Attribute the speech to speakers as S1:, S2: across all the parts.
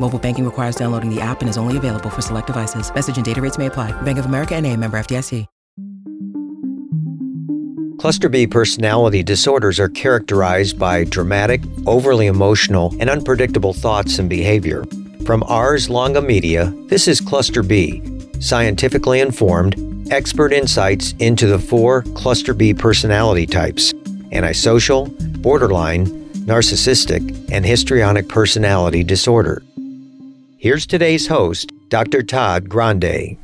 S1: Mobile banking requires downloading the app and is only available for select devices. Message and data rates may apply. Bank of America and a member FDIC.
S2: Cluster B personality disorders are characterized by dramatic, overly emotional, and unpredictable thoughts and behavior. From Ars Longa Media, this is Cluster B, scientifically informed, expert insights into the four Cluster B personality types antisocial, borderline, narcissistic, and histrionic personality disorder. Here's today's host, Dr. Todd Grande.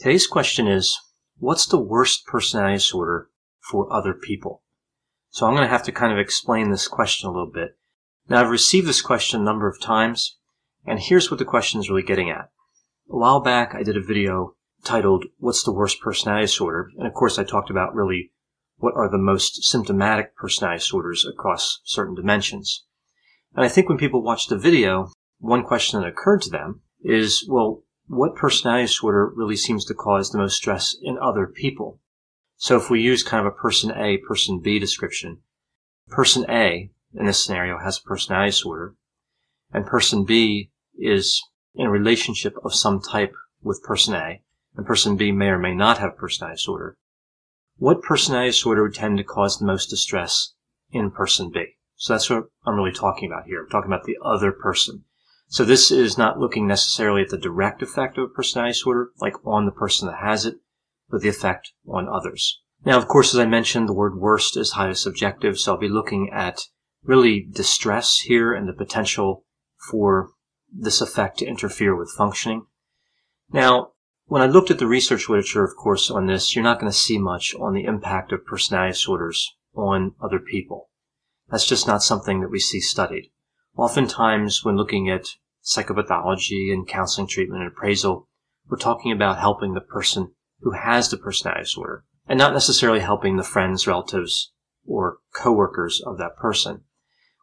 S3: Today's question is What's the worst personality disorder for other people? So I'm going to have to kind of explain this question a little bit. Now, I've received this question a number of times, and here's what the question is really getting at. A while back, I did a video titled, What's the Worst Personality Disorder? And of course, I talked about really what are the most symptomatic personality disorders across certain dimensions. And I think when people watch the video, one question that occurred to them is, well, what personality disorder really seems to cause the most stress in other people? So if we use kind of a person A, person B description, person A in this scenario has a personality disorder, and person B is in a relationship of some type with person A, and person B may or may not have a personality disorder, what personality disorder would tend to cause the most distress in person B? So that's what I'm really talking about here. I'm talking about the other person. So this is not looking necessarily at the direct effect of a personality disorder, like on the person that has it, but the effect on others. Now, of course, as I mentioned, the word worst is highly subjective, so I'll be looking at really distress here and the potential for this effect to interfere with functioning. Now, when I looked at the research literature, of course, on this, you're not going to see much on the impact of personality disorders on other people. That's just not something that we see studied. Oftentimes, when looking at psychopathology and counseling treatment and appraisal, we're talking about helping the person who has the personality disorder and not necessarily helping the friends, relatives, or coworkers of that person.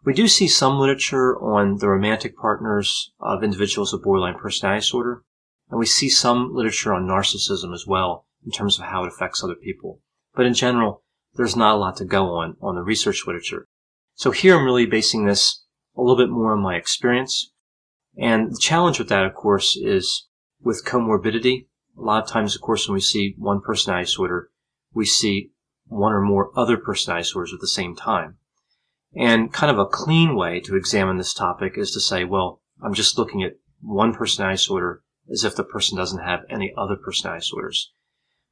S3: We do see some literature on the romantic partners of individuals with borderline personality disorder, and we see some literature on narcissism as well in terms of how it affects other people. But in general, there's not a lot to go on on the research literature. So here I'm really basing this a little bit more on my experience. And the challenge with that, of course, is with comorbidity. A lot of times, of course, when we see one personality disorder, we see one or more other personality disorders at the same time. And kind of a clean way to examine this topic is to say, well, I'm just looking at one personality disorder as if the person doesn't have any other personality disorders.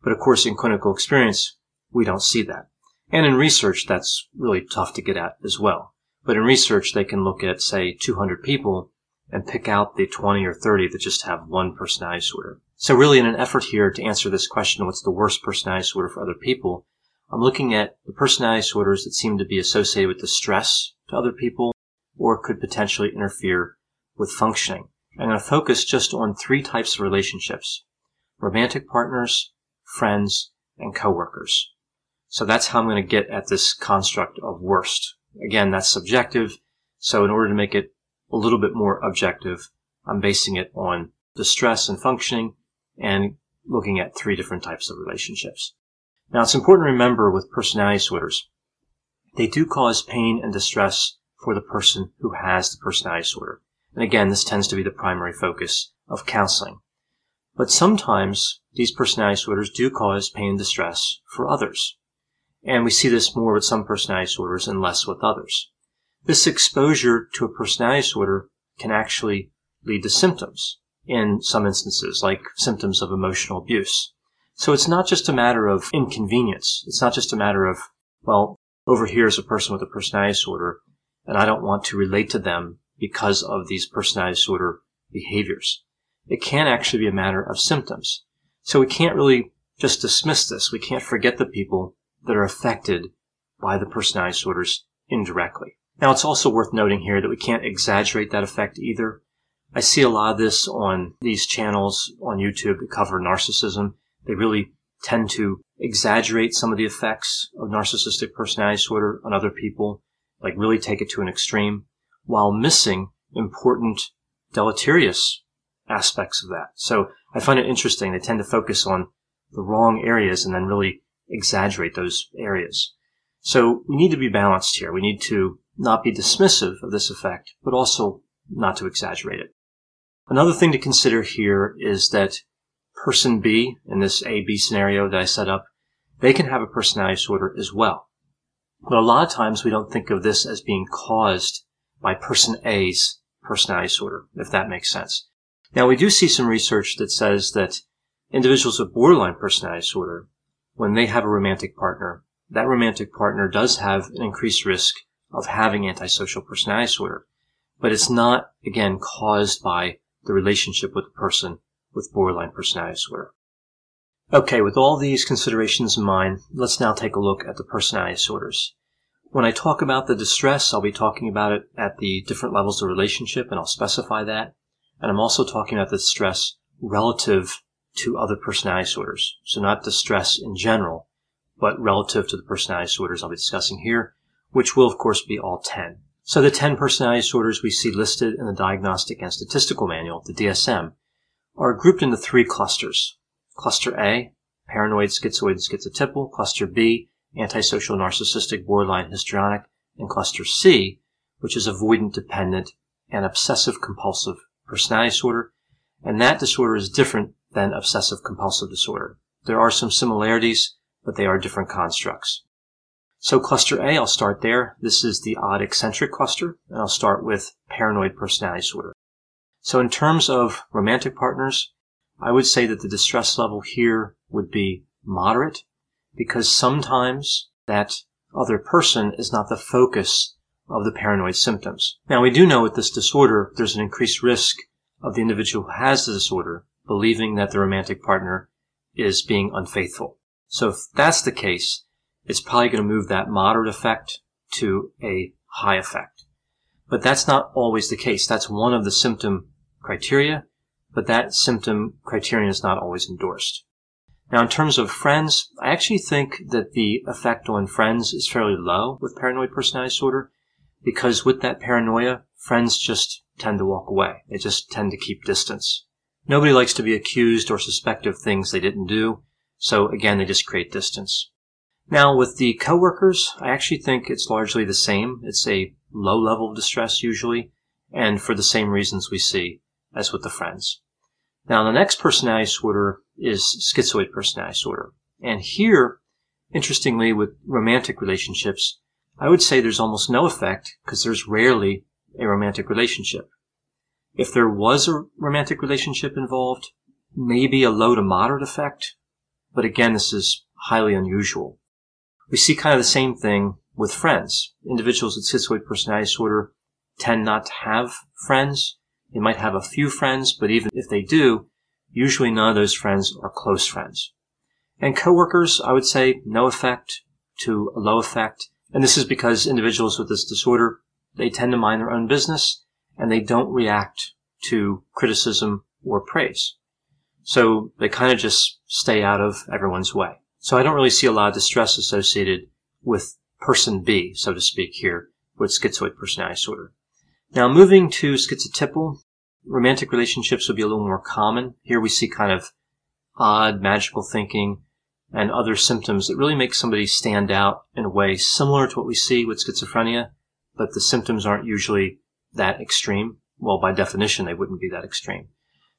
S3: But of course, in clinical experience, we don't see that. And in research, that's really tough to get at as well. But in research, they can look at, say, 200 people and pick out the 20 or 30 that just have one personality disorder. So really in an effort here to answer this question, what's the worst personality disorder for other people? I'm looking at the personality disorders that seem to be associated with distress to other people or could potentially interfere with functioning. I'm going to focus just on three types of relationships. Romantic partners, friends, and coworkers. So that's how I'm going to get at this construct of worst. Again, that's subjective. So in order to make it a little bit more objective, I'm basing it on distress and functioning and looking at three different types of relationships. Now it's important to remember with personality disorders, they do cause pain and distress for the person who has the personality disorder. And again, this tends to be the primary focus of counseling. But sometimes these personality disorders do cause pain and distress for others. And we see this more with some personality disorders and less with others. This exposure to a personality disorder can actually lead to symptoms in some instances, like symptoms of emotional abuse. So it's not just a matter of inconvenience. It's not just a matter of, well, over here is a person with a personality disorder, and I don't want to relate to them because of these personality disorder behaviors. It can actually be a matter of symptoms. So we can't really just dismiss this. We can't forget the people that are affected by the personality disorders indirectly. Now, it's also worth noting here that we can't exaggerate that effect either. I see a lot of this on these channels on YouTube that cover narcissism. They really tend to exaggerate some of the effects of narcissistic personality disorder on other people, like really take it to an extreme, while missing important deleterious aspects of that. So I find it interesting. They tend to focus on the wrong areas and then really exaggerate those areas. So we need to be balanced here. We need to not be dismissive of this effect, but also not to exaggerate it. Another thing to consider here is that person B in this A-B scenario that I set up, they can have a personality disorder as well. But a lot of times we don't think of this as being caused by person A's personality disorder, if that makes sense. Now we do see some research that says that individuals with borderline personality disorder, when they have a romantic partner, that romantic partner does have an increased risk of having antisocial personality disorder. But it's not, again, caused by the relationship with the person with borderline personality disorder. Okay, with all these considerations in mind, let's now take a look at the personality disorders. When I talk about the distress, I'll be talking about it at the different levels of relationship, and I'll specify that. And I'm also talking about the stress relative to other personality disorders. So not distress in general, but relative to the personality disorders I'll be discussing here, which will of course be all 10. So the 10 personality disorders we see listed in the Diagnostic and Statistical Manual, the DSM, are grouped into three clusters. Cluster A, paranoid, schizoid, and schizotypal. Cluster B, antisocial, narcissistic, borderline, histrionic. And cluster C, which is avoidant, dependent, and obsessive compulsive personality disorder. And that disorder is different than obsessive compulsive disorder. There are some similarities, but they are different constructs. So cluster A, I'll start there. This is the odd eccentric cluster, and I'll start with paranoid personality disorder. So in terms of romantic partners, I would say that the distress level here would be moderate because sometimes that other person is not the focus of the paranoid symptoms. Now we do know with this disorder, there's an increased risk of the individual who has the disorder believing that the romantic partner is being unfaithful. So if that's the case, it's probably going to move that moderate effect to a high effect. But that's not always the case. That's one of the symptom criteria, but that symptom criterion is not always endorsed. Now, in terms of friends, I actually think that the effect on friends is fairly low with paranoid personality disorder because with that paranoia, friends just tend to walk away. They just tend to keep distance. Nobody likes to be accused or suspected of things they didn't do. So again, they just create distance. Now with the coworkers, I actually think it's largely the same. It's a low level of distress usually, and for the same reasons we see as with the friends. Now the next personality disorder is schizoid personality disorder. And here, interestingly, with romantic relationships, I would say there's almost no effect because there's rarely a romantic relationship. If there was a romantic relationship involved, maybe a low to moderate effect, but again, this is highly unusual. We see kind of the same thing with friends. Individuals with schizoid personality disorder tend not to have friends. They might have a few friends, but even if they do, usually none of those friends are close friends. And coworkers, I would say no effect to a low effect. And this is because individuals with this disorder, they tend to mind their own business and they don't react to criticism or praise. So they kind of just stay out of everyone's way. So I don't really see a lot of distress associated with person B, so to speak, here with schizoid personality disorder. Now moving to schizotypal, romantic relationships would be a little more common. Here we see kind of odd magical thinking and other symptoms that really make somebody stand out in a way similar to what we see with schizophrenia, but the symptoms aren't usually that extreme. Well, by definition, they wouldn't be that extreme.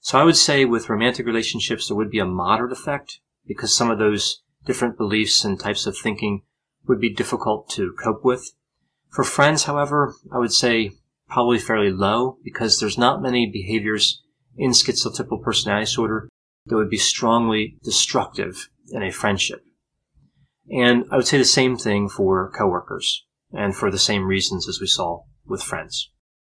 S3: So I would say with romantic relationships, there would be a moderate effect because some of those different beliefs and types of thinking would be difficult to cope with. For friends, however, I would say probably fairly low because there's not many behaviors in schizotypal personality disorder that would be strongly destructive in a friendship. And I would say the same thing for coworkers and for the same reasons as we saw with friends.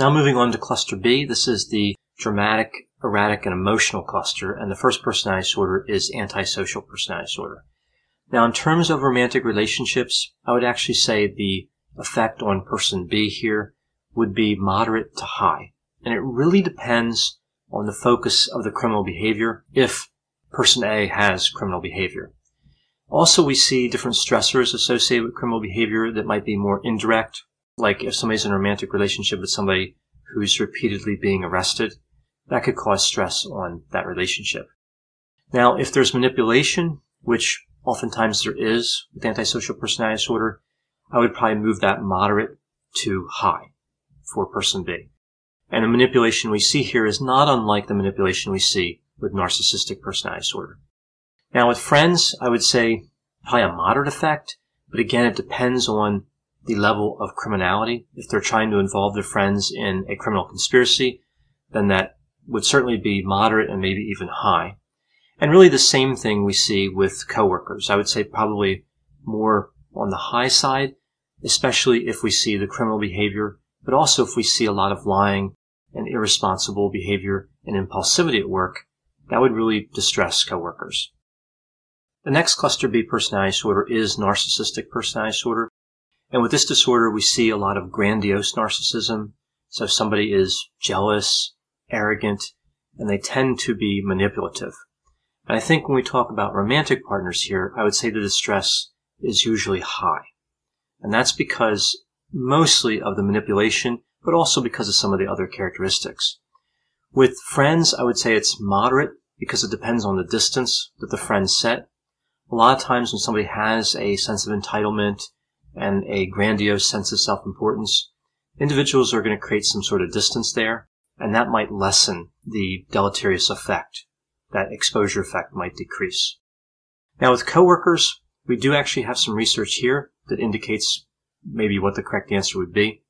S3: Now moving on to cluster B, this is the dramatic, erratic, and emotional cluster, and the first personality disorder is antisocial personality disorder. Now in terms of romantic relationships, I would actually say the effect on person B here would be moderate to high. And it really depends on the focus of the criminal behavior if person A has criminal behavior. Also, we see different stressors associated with criminal behavior that might be more indirect like if somebody's in a romantic relationship with somebody who's repeatedly being arrested, that could cause stress on that relationship. Now, if there's manipulation, which oftentimes there is with antisocial personality disorder, I would probably move that moderate to high for person B. And the manipulation we see here is not unlike the manipulation we see with narcissistic personality disorder. Now with friends, I would say probably a moderate effect, but again, it depends on the level of criminality. If they're trying to involve their friends in a criminal conspiracy, then that would certainly be moderate and maybe even high. And really the same thing we see with coworkers. I would say probably more on the high side, especially if we see the criminal behavior, but also if we see a lot of lying and irresponsible behavior and impulsivity at work, that would really distress coworkers. The next cluster B personality disorder is narcissistic personality disorder. And with this disorder, we see a lot of grandiose narcissism. So somebody is jealous, arrogant, and they tend to be manipulative. And I think when we talk about romantic partners here, I would say the distress is usually high. And that's because mostly of the manipulation, but also because of some of the other characteristics. With friends, I would say it's moderate because it depends on the distance that the friends set. A lot of times when somebody has a sense of entitlement and a grandiose sense of self-importance, individuals are going to create some sort of distance there, and that might lessen the deleterious effect. That exposure effect might decrease. Now with coworkers, we do actually have some research here that indicates maybe what the correct answer would be.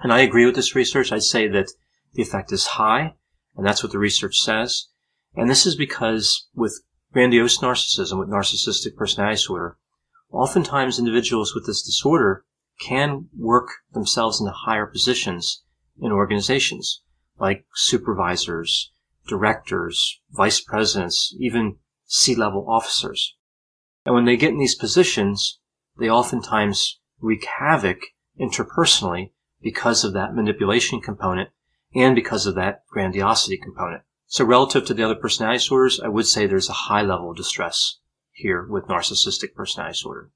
S3: And I agree with this research. I'd say that the effect is high, and that's what the research says. And this is because with grandiose narcissism, with narcissistic personality disorder, Oftentimes individuals with this disorder can work themselves into higher positions in organizations, like supervisors, directors, vice presidents, even C-level officers. And when they get in these positions, they oftentimes wreak havoc interpersonally because of that manipulation component and because of that grandiosity component. So relative to the other personality disorders, I would say there's a high level of distress here with narcissistic personality disorder.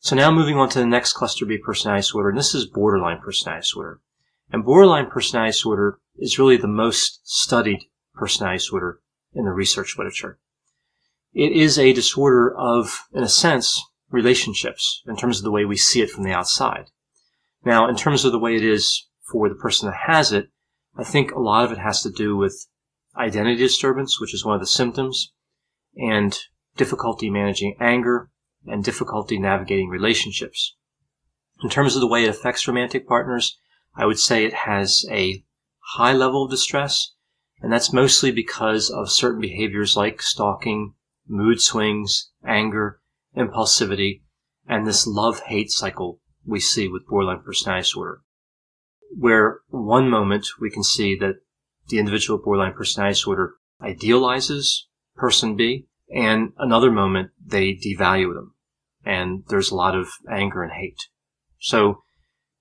S3: So now moving on to the next cluster B personality disorder, and this is borderline personality disorder. And borderline personality disorder is really the most studied personality disorder in the research literature. It is a disorder of, in a sense, relationships in terms of the way we see it from the outside. Now, in terms of the way it is for the person that has it, I think a lot of it has to do with identity disturbance, which is one of the symptoms, and difficulty managing anger, and difficulty navigating relationships. In terms of the way it affects romantic partners, I would say it has a high level of distress, and that's mostly because of certain behaviors like stalking, mood swings, anger, impulsivity, and this love-hate cycle we see with borderline personality disorder. Where one moment we can see that the individual with borderline personality disorder idealizes person B, and another moment they devalue them and there's a lot of anger and hate. So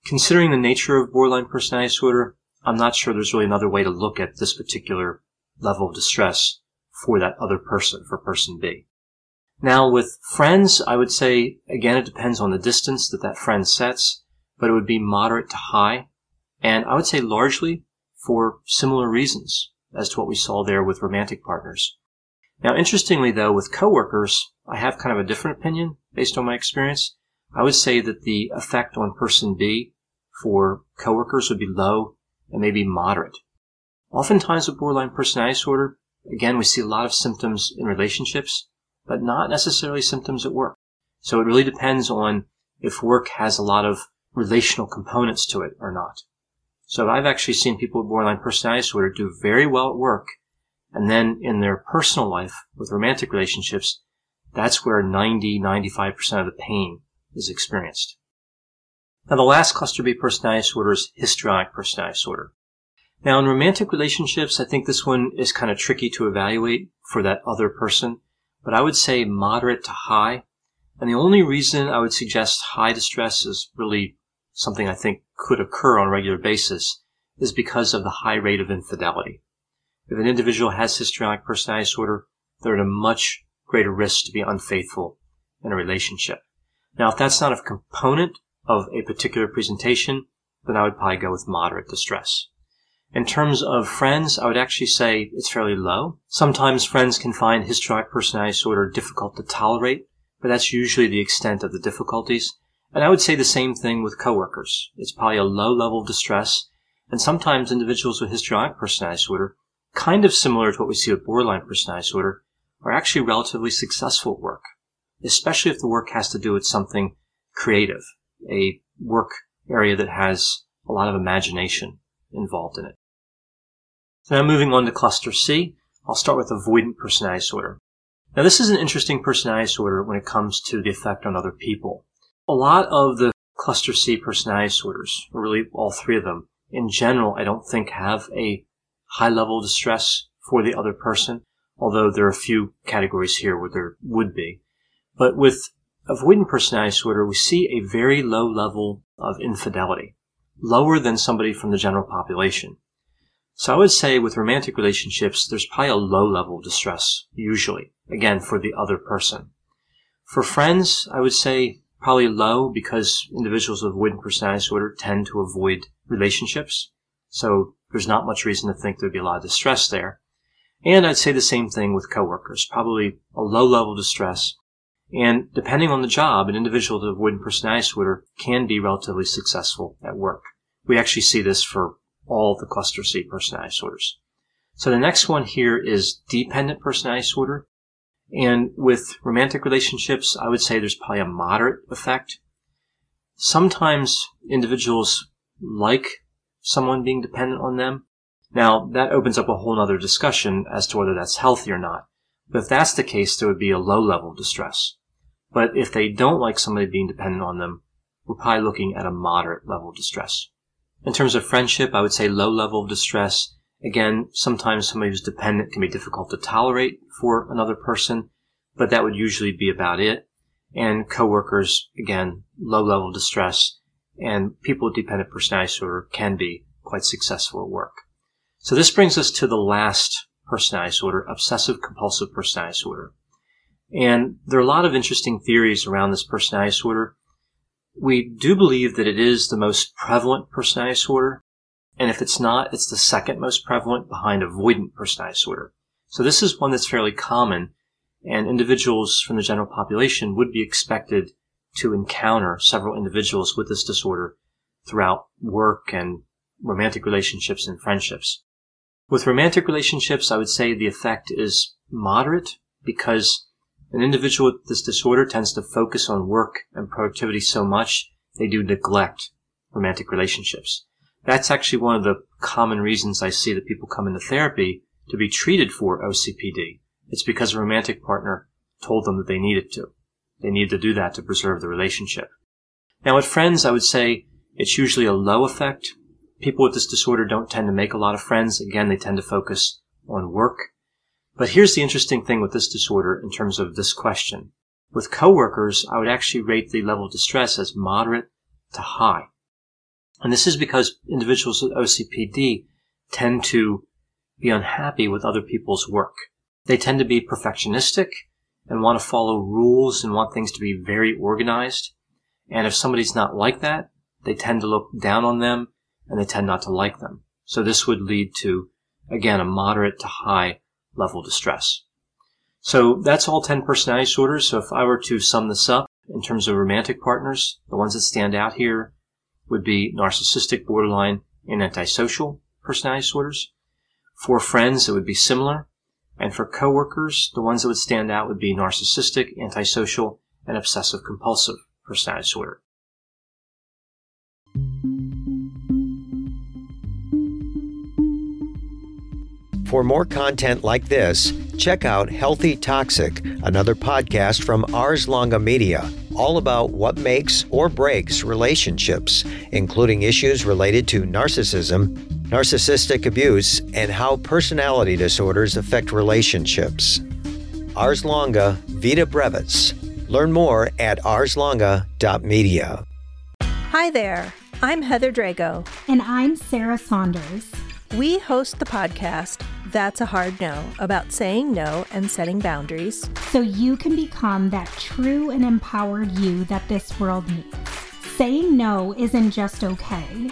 S3: considering the nature of borderline personality disorder, I'm not sure there's really another way to look at this particular level of distress for that other person, for person B. Now with friends, I would say, again, it depends on the distance that that friend sets, but it would be moderate to high. And I would say largely for similar reasons as to what we saw there with romantic partners. Now, interestingly though, with coworkers, I have kind of a different opinion based on my experience. I would say that the effect on person B for coworkers would be low and maybe moderate. Oftentimes with borderline personality disorder, again, we see a lot of symptoms in relationships, but not necessarily symptoms at work. So it really depends on if work has a lot of relational components to it or not. So I've actually seen people with borderline personality disorder do very well at work and then in their personal life with romantic relationships, that's where 90, 95% of the pain is experienced. Now the last cluster B personality disorder is histrionic personality disorder. Now in romantic relationships, I think this one is kind of tricky to evaluate for that other person, but I would say moderate to high. And the only reason I would suggest high distress is really something I think could occur on a regular basis is because of the high rate of infidelity. If an individual has histrionic personality disorder, they're at a much greater risk to be unfaithful in a relationship. Now, if that's not a component of a particular presentation, then I would probably go with moderate distress. In terms of friends, I would actually say it's fairly low. Sometimes friends can find histrionic personality disorder difficult to tolerate, but that's usually the extent of the difficulties. And I would say the same thing with coworkers. It's probably a low level of distress, and sometimes individuals with histrionic personality disorder kind of similar to what we see with borderline personality disorder, are actually relatively successful at work, especially if the work has to do with something creative, a work area that has a lot of imagination involved in it. So now moving on to cluster C, I'll start with avoidant personality disorder. Now this is an interesting personality disorder when it comes to the effect on other people. A lot of the cluster C personality disorders, or really all three of them, in general, I don't think have a high level distress for the other person, although there are a few categories here where there would be. But with avoidant personality disorder, we see a very low level of infidelity, lower than somebody from the general population. So I would say with romantic relationships, there's probably a low level of distress, usually, again, for the other person. For friends, I would say probably low because individuals with avoidant personality disorder tend to avoid relationships. So there's not much reason to think there'd be a lot of distress there. And I'd say the same thing with coworkers, probably a low level of distress. And depending on the job, an individual with a avoidant personality disorder can be relatively successful at work. We actually see this for all the cluster C personality disorders. So the next one here is dependent personality disorder. And with romantic relationships, I would say there's probably a moderate effect. Sometimes individuals like someone being dependent on them. Now, that opens up a whole other discussion as to whether that's healthy or not. But if that's the case, there would be a low level of distress. But if they don't like somebody being dependent on them, we're probably looking at a moderate level of distress. In terms of friendship, I would say low level of distress. Again, sometimes somebody who's dependent can be difficult to tolerate for another person, but that would usually be about it. And coworkers, again, low level distress and people with dependent personality disorder can be quite successful at work. So this brings us to the last personality disorder, obsessive compulsive personality disorder. And there are a lot of interesting theories around this personality disorder. We do believe that it is the most prevalent personality disorder. And if it's not, it's the second most prevalent behind avoidant personality disorder. So this is one that's fairly common and individuals from the general population would be expected to encounter several individuals with this disorder throughout work and romantic relationships and friendships. With romantic relationships, I would say the effect is moderate because an individual with this disorder tends to focus on work and productivity so much they do neglect romantic relationships. That's actually one of the common reasons I see that people come into therapy to be treated for OCPD. It's because a romantic partner told them that they needed to. They need to do that to preserve the relationship. Now with friends, I would say it's usually a low effect. People with this disorder don't tend to make a lot of friends. Again, they tend to focus on work. But here's the interesting thing with this disorder in terms of this question. With coworkers, I would actually rate the level of distress as moderate to high. And this is because individuals with OCPD tend to be unhappy with other people's work. They tend to be perfectionistic and want to follow rules and want things to be very organized. And if somebody's not like that, they tend to look down on them and they tend not to like them. So this would lead to, again, a moderate to high level distress. So that's all 10 personality disorders. So if I were to sum this up in terms of romantic partners, the ones that stand out here would be narcissistic, borderline, and antisocial personality disorders. For friends, it would be similar. And for coworkers, the ones that would stand out would be narcissistic, antisocial, and obsessive compulsive personality disorder.
S2: For more content like this, check out Healthy Toxic, another podcast from Ars Longa Media, all about what makes or breaks relationships, including issues related to narcissism, narcissistic abuse, and how personality disorders affect relationships. Ars Longa Vita Brevis. Learn more at arslonga.media.
S4: Hi there. I'm Heather Drago.
S5: And I'm Sarah Saunders.
S4: We host the podcast that's a Hard No about saying no and setting boundaries.
S5: So you can become that true and empowered you that this world needs. Saying no isn't just okay,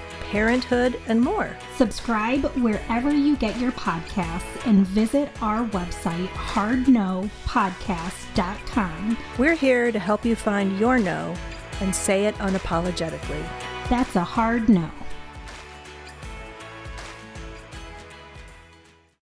S4: parenthood, and more.
S5: Subscribe wherever you get your podcasts and visit our website, hardnopodcast.com.
S4: We're here to help you find your no and say it unapologetically.
S5: That's a hard no.